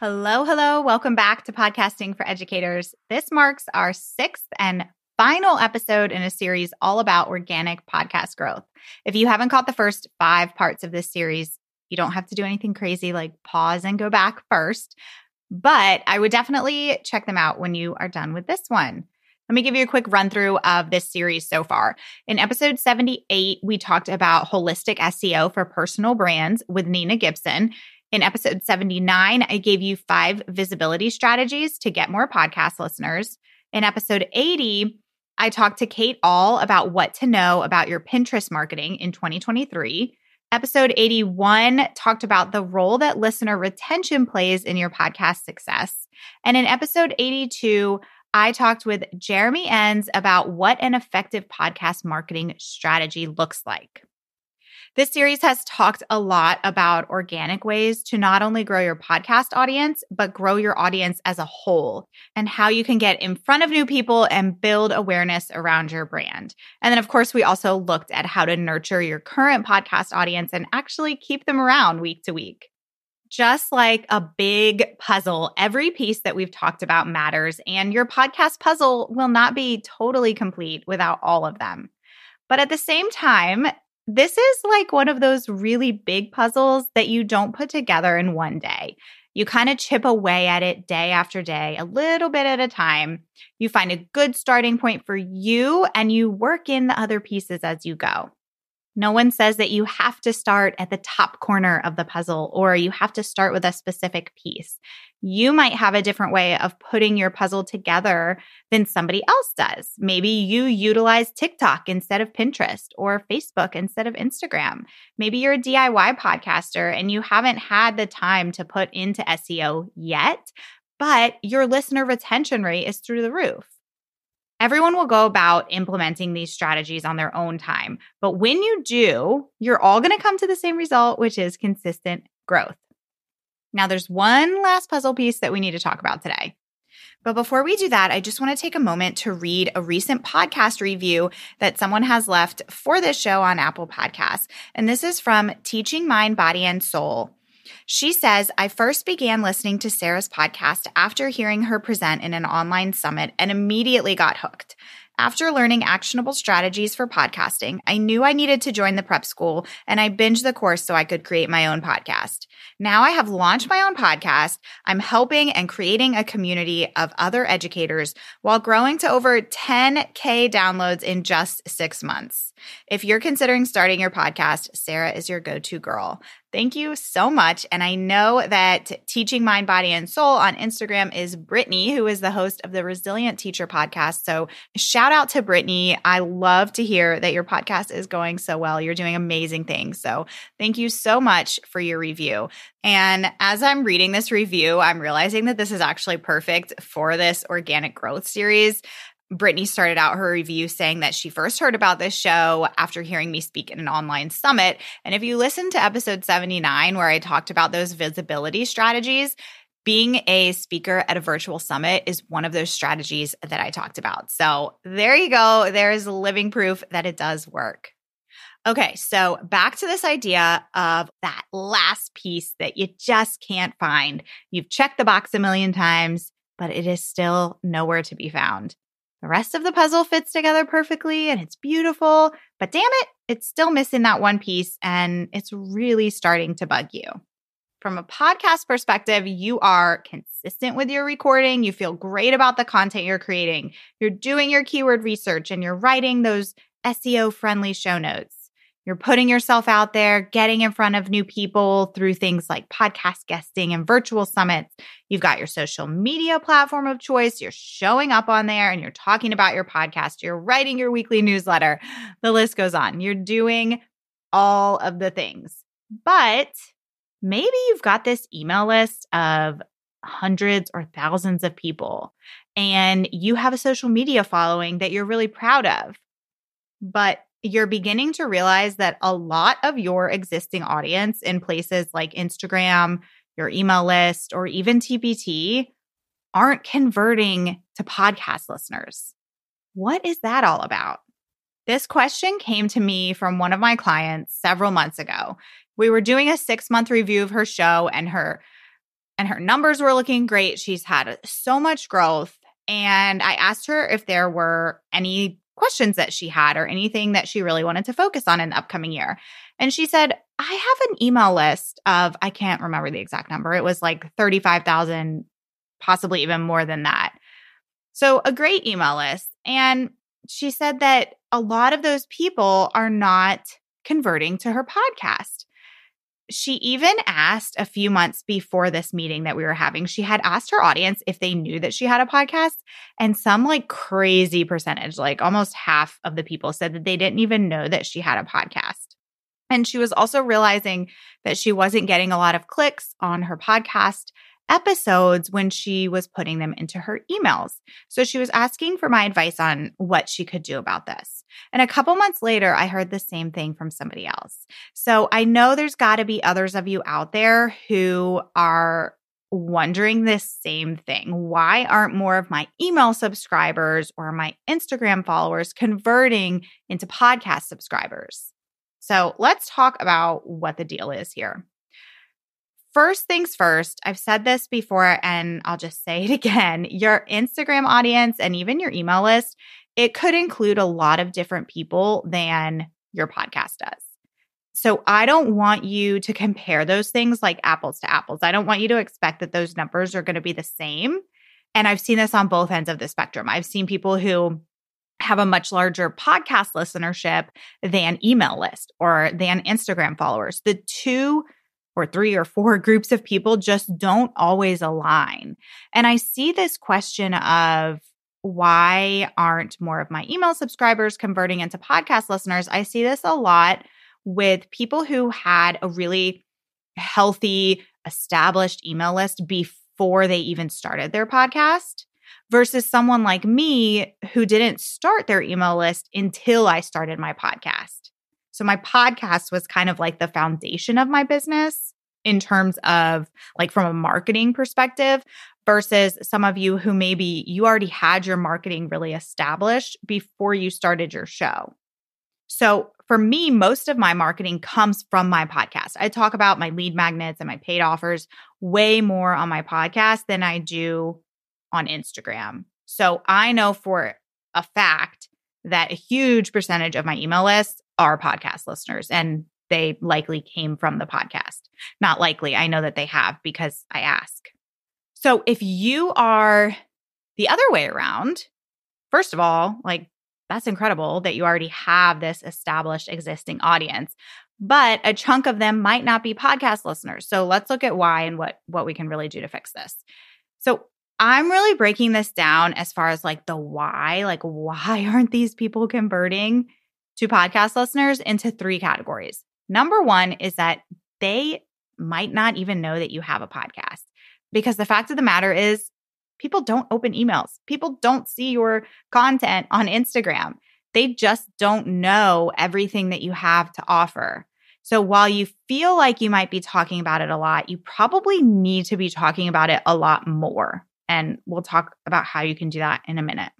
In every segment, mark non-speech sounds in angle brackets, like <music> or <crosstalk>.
Hello, hello. Welcome back to Podcasting for Educators. This marks our sixth and final episode in a series all about organic podcast growth. If you haven't caught the first five parts of this series, you don't have to do anything crazy like pause and go back first, but I would definitely check them out when you are done with this one. Let me give you a quick run through of this series so far. In episode 78, we talked about holistic SEO for personal brands with Nina Gibson. In episode 79, I gave you five visibility strategies to get more podcast listeners. In episode 80, I talked to Kate Ahl about what to know about your Pinterest marketing in 2023. Episode 81 talked about the role that listener retention plays in your podcast success. And in episode 82, I talked with Jeremy Enns about what an effective podcast marketing strategy looks like. This series has talked a lot about organic ways to not only grow your podcast audience, but grow your audience as a whole and how you can get in front of new people and build awareness around your brand. And then, of course, we also looked at how to nurture your current podcast audience and actually keep them around week to week. Just like a big puzzle, every piece that we've talked about matters, and your podcast puzzle will not be totally complete without all of them. But at the same time, this is like one of those really big puzzles that you don't put together in one day. You kind of chip away at it day after day, a little bit at a time. You find a good starting point for you and you work in the other pieces as you go. No one says that you have to start at the top corner of the puzzle or you have to start with a specific piece. You might have a different way of putting your puzzle together than somebody else does. Maybe you utilize TikTok instead of Pinterest or Facebook instead of Instagram. Maybe you're a DIY podcaster and you haven't had the time to put into SEO yet, but your listener retention rate is through the roof. Everyone will go about implementing these strategies on their own time. But when you do, you're all going to come to the same result, which is consistent growth. Now, there's one last puzzle piece that we need to talk about today. But before we do that, I just want to take a moment to read a recent podcast review that someone has left for this show on Apple Podcasts. And this is from Teaching Mind, Body, and Soul. She says, I first began listening to Sarah's podcast after hearing her present in an online summit and immediately got hooked. After learning actionable strategies for podcasting, I knew I needed to join the prep school and I binged the course so I could create my own podcast. Now I have launched my own podcast. I'm helping and creating a community of other educators while growing to over 10K downloads in just six months. If you're considering starting your podcast, Sarah is your go to girl. Thank you so much. And I know that Teaching Mind, Body, and Soul on Instagram is Brittany, who is the host of the Resilient Teacher podcast. So shout out to Brittany. I love to hear that your podcast is going so well. You're doing amazing things. So thank you so much for your review. And as I'm reading this review, I'm realizing that this is actually perfect for this organic growth series. Brittany started out her review saying that she first heard about this show after hearing me speak at an online summit. And if you listen to episode 79, where I talked about those visibility strategies, being a speaker at a virtual summit is one of those strategies that I talked about. So there you go. There is living proof that it does work. Okay, so back to this idea of that last piece that you just can't find. You've checked the box a million times, but it is still nowhere to be found. The rest of the puzzle fits together perfectly and it's beautiful, but damn it, it's still missing that one piece and it's really starting to bug you. From a podcast perspective, you are consistent with your recording. You feel great about the content you're creating. You're doing your keyword research and you're writing those SEO friendly show notes. You're putting yourself out there, getting in front of new people through things like podcast guesting and virtual summits. You've got your social media platform of choice. You're showing up on there and you're talking about your podcast. You're writing your weekly newsletter. The list goes on. You're doing all of the things. But maybe you've got this email list of hundreds or thousands of people and you have a social media following that you're really proud of. But you're beginning to realize that a lot of your existing audience in places like Instagram, your email list, or even TPT aren't converting to podcast listeners. What is that all about? This question came to me from one of my clients several months ago. We were doing a 6-month review of her show and her and her numbers were looking great. She's had so much growth and I asked her if there were any questions that she had or anything that she really wanted to focus on in the upcoming year. And she said, I have an email list of, I can't remember the exact number. It was like 35,000, possibly even more than that. So, a great email list. And she said that a lot of those people are not converting to her podcast she even asked a few months before this meeting that we were having, she had asked her audience if they knew that she had a podcast. And some like crazy percentage, like almost half of the people said that they didn't even know that she had a podcast. And she was also realizing that she wasn't getting a lot of clicks on her podcast episodes when she was putting them into her emails. So she was asking for my advice on what she could do about this. And a couple months later, I heard the same thing from somebody else. So I know there's got to be others of you out there who are wondering this same thing. Why aren't more of my email subscribers or my Instagram followers converting into podcast subscribers? So let's talk about what the deal is here. First things first, I've said this before and I'll just say it <laughs> again. Your Instagram audience and even your email list, it could include a lot of different people than your podcast does. So I don't want you to compare those things like apples to apples. I don't want you to expect that those numbers are going to be the same. And I've seen this on both ends of the spectrum. I've seen people who have a much larger podcast listenership than email list or than Instagram followers. The two or three or four <laughs> groups of people just don't always align. And I see this question of why aren't more of my email subscribers converting into podcast listeners? I see this a lot with people who had a really healthy, established email list before they even started their podcast versus someone like me who didn't start their email list until I started my podcast. So my podcast was kind of like the foundation of my business in terms of like from a marketing perspective versus some of you who maybe you already had your marketing really established before you started your show. So for me, most of my marketing comes from my podcast. I talk about my lead magnets and my paid offers way more on my podcast than I do on Instagram. So I know for a fact that a huge percentage of my email list are podcast listeners and they likely came from the podcast. Not likely. I know that they have because I ask. So if you are the other way around, first of all, like that's incredible that you already have this established existing audience but a chunk of them might not be podcast listeners. So let's look at why and what what we can really do to fix this. So I'm really breaking this down as far as like the why, like why <laughs> aren't these people converting to podcast listeners into three categories. Number one is that they might not even know that you have a podcast because the fact of the matter is people don't open emails. People don't see your content on Instagram. They just don't know everything that you have to offer. So while you feel like you might be talking about it a lot, you probably need to be talking about it a lot more. And we'll talk about how you can do that in a minute.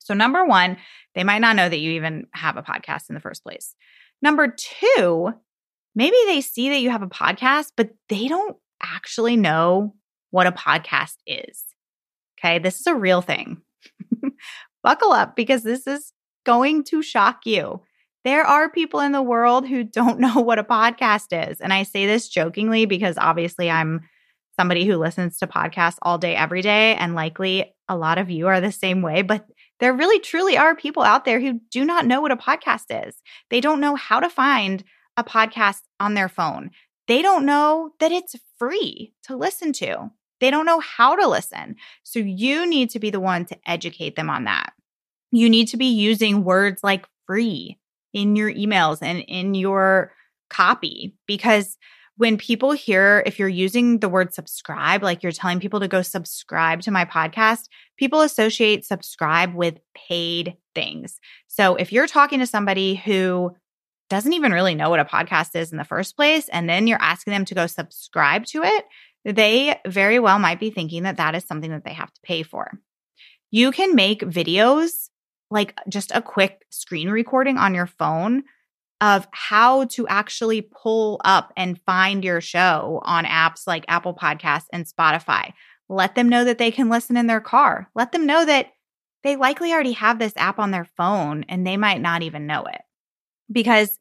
So, number one, they might not know that you even have a podcast in the first place. Number two, maybe they see that you have a podcast, but they don't actually know what a podcast is. Okay. This is a real thing. <laughs> Buckle up because this is going to shock you. There are people in the world who don't <laughs> know what a podcast is. And I say this jokingly because obviously I'm somebody who listens to podcasts all day, every day. And likely a lot of you are the same way. But there really truly are people out there who do not know what a podcast is. They don't know how to find a podcast on their phone. They don't know that it's free to listen to. They don't know how to listen. So you need to be the one to educate them on that. You need to be using words like free in your emails and in your copy because when people hear if you're using the word subscribe, like you're telling people to go subscribe to my podcast, people associate subscribe with paid things. So if you're talking to somebody who doesn't even really know what a podcast is in the first place, and then you're asking them to go subscribe to it, they very well might be thinking that that is something that they have to pay for. You can make videos like just a quick screen recording on your phone of how to actually pull up and find your show on apps like Apple Podcasts and Spotify. Let them know that they can listen in their car. Let them know that they likely already have this app on their phone and they might not even know it. Because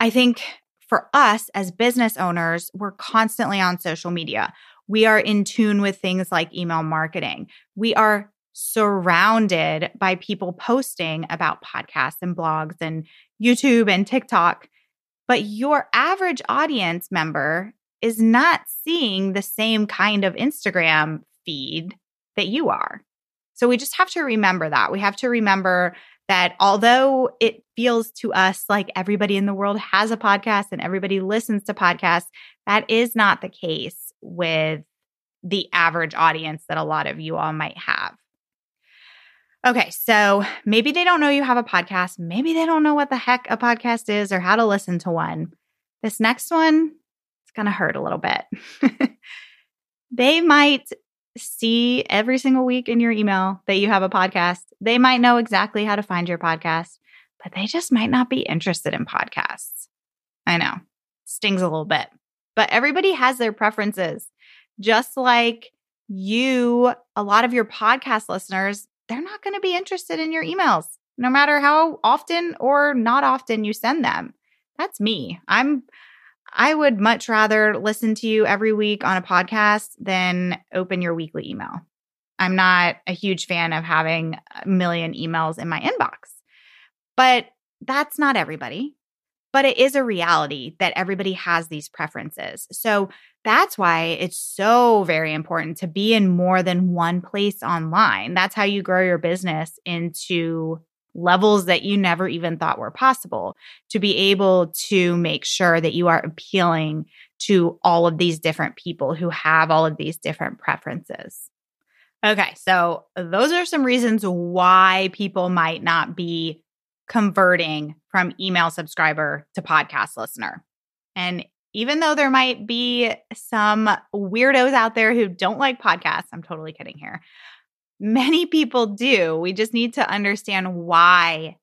I think for us as business owners, we're constantly on social media. We are in tune with things like email marketing. We are surrounded by people posting about podcasts and blogs and YouTube and TikTok. But your average audience member is not seeing the same kind of Instagram feed that you are. So we just have to remember that. We have to remember that although it feels to us like everybody in the world has a podcast and everybody listens to podcasts, that is not the case with the average audience that a lot of you all might have. Okay, so maybe they don't know you have a podcast. Maybe they don't know what the heck a podcast is or how to listen to one. This next one, it's going to hurt a little bit. <laughs> they might see every single week in your email that you have a podcast. They might know exactly how to find your podcast, but they just might not be interested in podcasts. I know, stings a little bit, but everybody has their preferences. Just like you, a lot of your podcast listeners they're not going to be interested in your emails, no matter how often or not often you send them. That's me. I'm I would much rather listen to you every week on a podcast than open your weekly email. I'm not a huge fan of having a million emails in my inbox. But that's not everybody. But it is a reality that everybody has these preferences. So that's why it's so very important to be in more than one place online. That's how you grow your business into levels that you never even thought were possible to be able to make sure that you are appealing to all of these different people who have all of these different preferences. Okay, so those are some reasons why people might not be converting from email subscriber to podcast listener. And even though there might be some weirdos out there who don't like podcasts, I'm totally kidding here. Many people do. We just need to understand why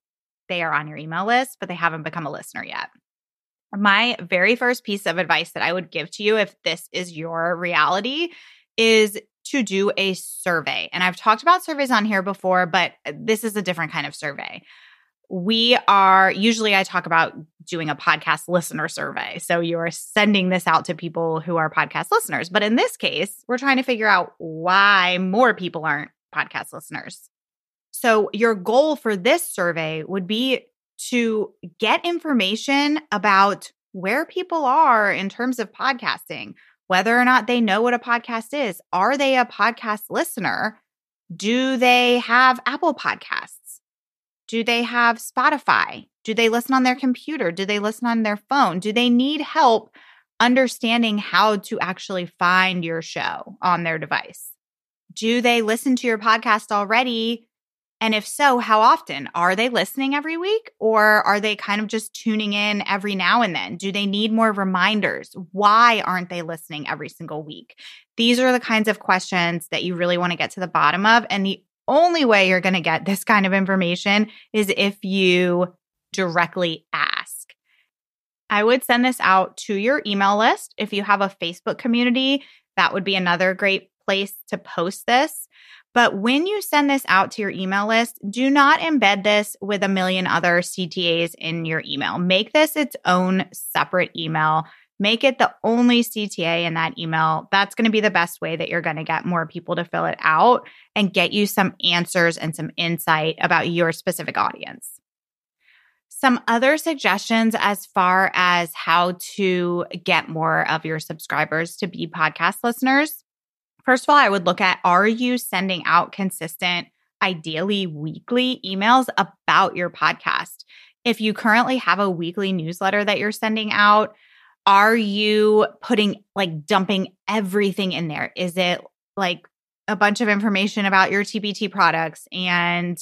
they are on your email list, but they haven't become a listener yet. My very first piece of advice that I would give to you if this is your reality is to do a survey. And I've talked about surveys on here before, but uh, this is a different kind of survey we are usually I talk about doing a podcast listener survey. So you're sending this out to people who are podcast listeners. But in this case, we're trying to figure out why more people aren't podcast listeners. So your goal for this survey would be to get information about where people are in terms of podcasting, whether or not they know what a podcast is. Are they a podcast listener? Do they have Apple Podcasts? Do they have Spotify? Do they listen on their computer? Do they listen on their phone? Do they need help understanding how to actually find your show on their device? Do they listen to your podcast already? And if so, how often? Are they listening every week or are they kind of just tuning in every now and then? Do they need more reminders? Why aren't they listening every single week? These are the kinds of questions that you really want to get to the bottom of. And the only way you're going to get this kind of information is if you directly ask. I would send this out to your email list. If you have a Facebook community, that would be another great place to post this. But when you send this out to your email list, do not embed this with a million other CTAs in your email. Make this its own separate email Make it the only CTA in that email. That's going to be the best way that you're going to get more people to fill it out and get you some answers and some insight about your specific audience. Some other suggestions as far as how to get more of your subscribers to be podcast listeners. First of all, I would look at are you sending out consistent, ideally weekly emails about your podcast? If you currently have a weekly newsletter that you're sending out, Are you putting like dumping everything in there? Is it like a bunch of information about your TPT products and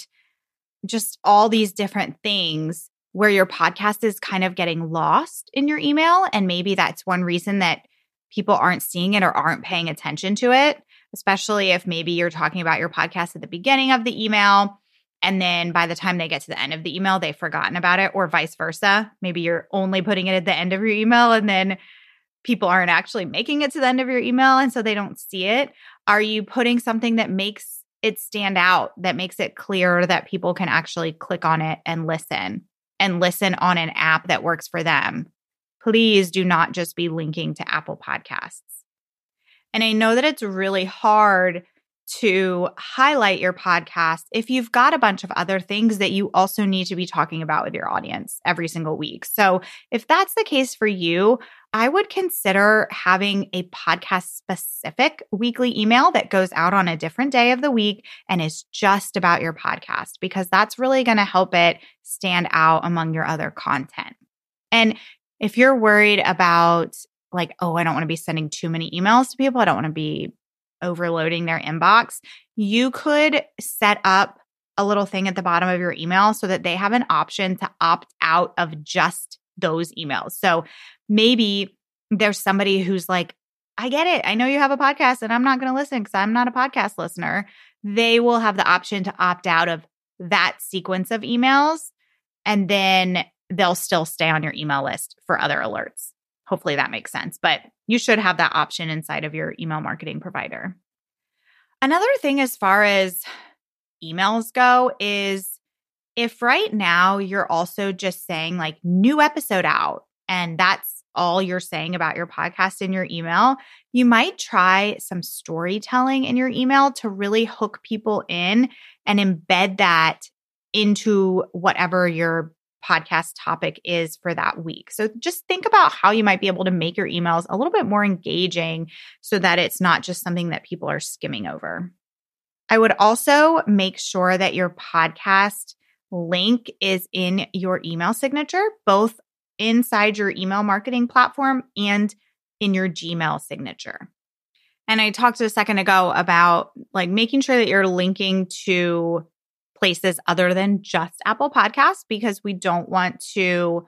just all these different things where your podcast is kind of getting lost in your email? And maybe that's one reason that people aren't seeing it or aren't paying attention to it, especially if maybe you're talking about your podcast at the beginning of the email. And then by the time they get to the end of the email, they've forgotten about it, or vice versa. Maybe you're only putting it at the end of your email and then people aren't actually making it to the end of your email and so they don't see it. Are you putting something that makes it stand out, that makes it clear that people can actually click on it and listen and listen on an app that works for them? Please do not just be linking to Apple Podcasts. And I know that it's really hard to highlight your podcast if you've got a bunch of other things that you also need to be talking about with your audience every single week. So, if that's the case for you, I would consider having a podcast specific weekly email that goes out on a different day of the week and is just about your podcast because that's really going to help it stand out among your other content. And if you're worried about like, oh, I don't want to be sending too many emails to people, I don't want to be overloading their inbox, you could set up a little thing at the bottom of your email so that they have an option to opt out of just those emails. So maybe there's somebody who's like, I get it. I know you have a podcast and I'm not going to listen because I'm not a podcast listener. They will have the option to opt out of that sequence of emails. And then they'll still stay on your email list for other alerts. Hopefully that makes sense, but you should have that option inside of your email marketing provider. Another thing, as far as emails go, is if right now you're also just saying like new episode out and that's all you're saying about your podcast in your email, you might try some storytelling in your email to really hook people in and embed that into whatever your podcast topic is for that week. So just think about how you might be able to make your emails a little bit more engaging so that it's not just something that people are skimming over. I would also make sure that your podcast link is in your email signature, both inside your email marketing platform and in your Gmail signature. And I talked a second ago about like making sure that you're linking to places other than just Apple Podcasts because we don't want to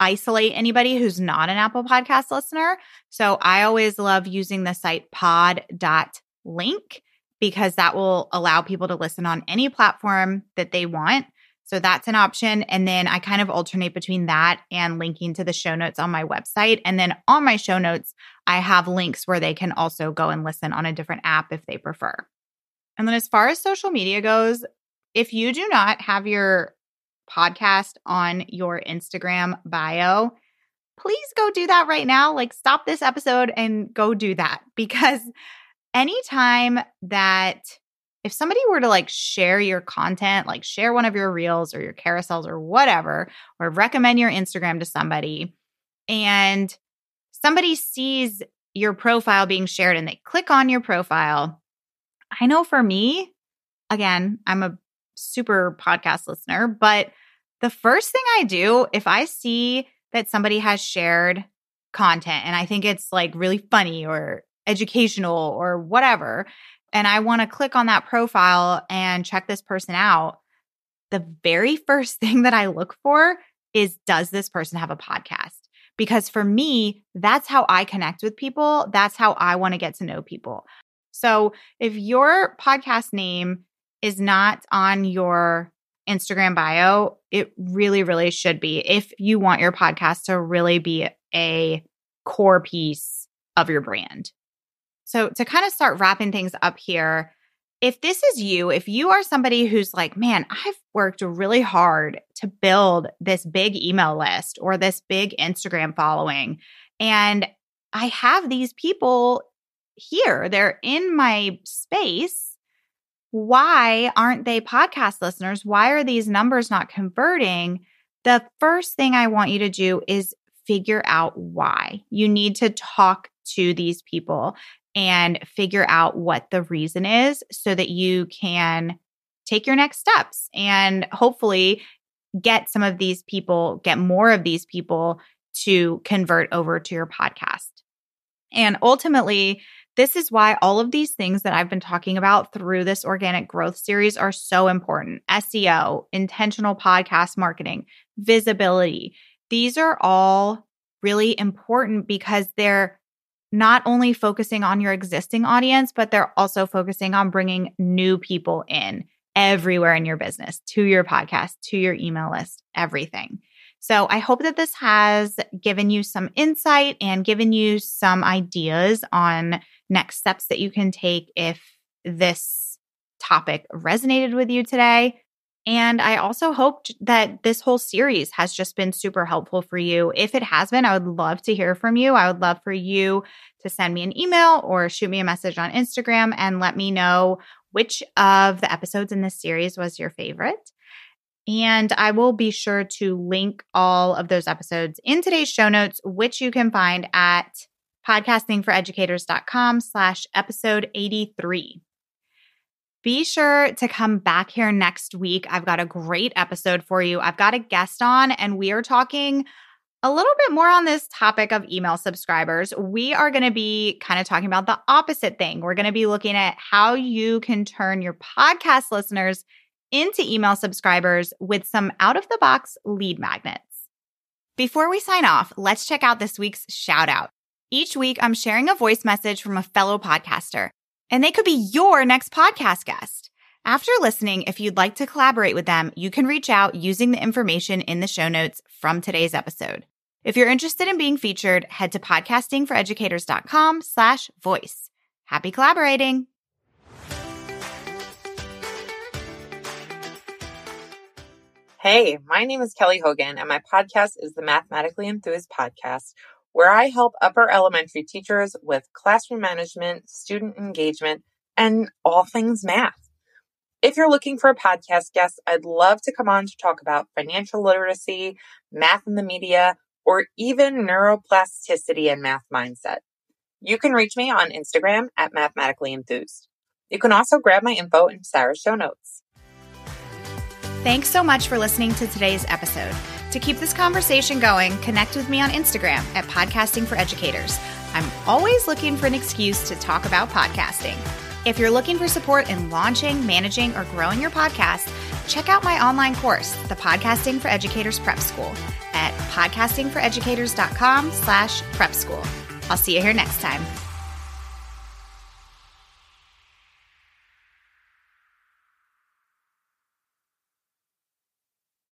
isolate anybody who's not an Apple Podcast listener. So I always love using the site pod.link because that will allow people to listen on any platform that they want. So that's an option. And then I kind of alternate between that and linking to the show notes on my website. And then on my show notes, I have links where they can also go and listen on a different app if they prefer. And then as far as social media goes, if you do not have your podcast on your Instagram bio, please go do that right now. Like, stop this episode and go do that <laughs> because anytime that if somebody were to like share your content, like share one of your reels or your carousels or whatever, or recommend your Instagram to somebody, and somebody sees your profile being shared and they click on your profile, I know for me, again, I'm a super podcast listener, but the first thing I do if I see that somebody has shared content and I think it's like really funny or educational or whatever, and I want to click on that profile and check this person out, the very first <laughs> thing that I look for is does this person have a podcast? Because for me, that's how I connect with people. That's how I want to get to know people. So if your podcast name is not on your Instagram bio, it really, really should be if you want your podcast to really be a core piece of your brand. So, to kind of start wrapping things up here, if this is you, if you are somebody who's like, man, I've worked really hard to build this big email list or this big Instagram following, and I have these people here, they're in my space why aren't they podcast listeners? Why are these numbers not converting? The first thing I want you to do is figure out why. You need to talk to these people and figure out what the reason is so that you can take your next steps and hopefully get some of these people, get more of these people to convert over to your podcast. And ultimately, this is why all of these things that I've been talking about through this organic growth series are so important SEO, intentional podcast marketing, visibility. These are all really important because they're not only focusing on your existing audience, but they're also focusing on bringing new people in everywhere in your business to your podcast, to your email list, everything. So I hope that this has given you some insight and given you some ideas on next steps that you can take if this topic resonated with you today. And I also hope that this whole series has just been super helpful for you. If it has been, I would love to hear from you. I would love for you to send me an email or shoot me a message on Instagram and let me know which of the episodes in this series was your favorite. And I will be sure to link all of those episodes in today's show notes, which you can find at podcastingforeducators.com slash episode 83. Be sure to come back here next week. I've got a great episode for you. I've got a guest on, and we are talking a little bit more on this topic of email subscribers. We are going to be kind of talking about the opposite thing. We're going to be looking at how you can turn your podcast listeners into email subscribers with some out of the box lead magnets. Before we sign off, let's check out this week's shout out. Each week, I'm sharing a voice message from a fellow podcaster and they could be your next podcast guest. After listening, if you'd like to collaborate with them, you can reach out using the information in the show notes from today's episode. If you're interested in being featured, head to podcastingforeducators.com slash voice. Happy collaborating. Hey, my name is Kelly Hogan and my podcast is the Mathematically Enthused Podcast where I help upper elementary teachers with classroom management, student engagement, and all things math. If you're looking for a podcast guest, I'd love to come on to talk about financial literacy, math in the media, or even neuroplasticity and math mindset. You can reach me on Instagram at mathematically enthused. You can also grab my info in Sarah's show notes. Thanks so much for listening to today's episode. To keep this conversation going, connect with me on Instagram at Podcasting for Educators. I'm always looking for an excuse to talk about podcasting. If you're looking for support in launching, managing, or growing your podcast, check out my online course, the Podcasting for Educators Prep School, at podcastingforeducators.com slash prep school. I'll see you here next time.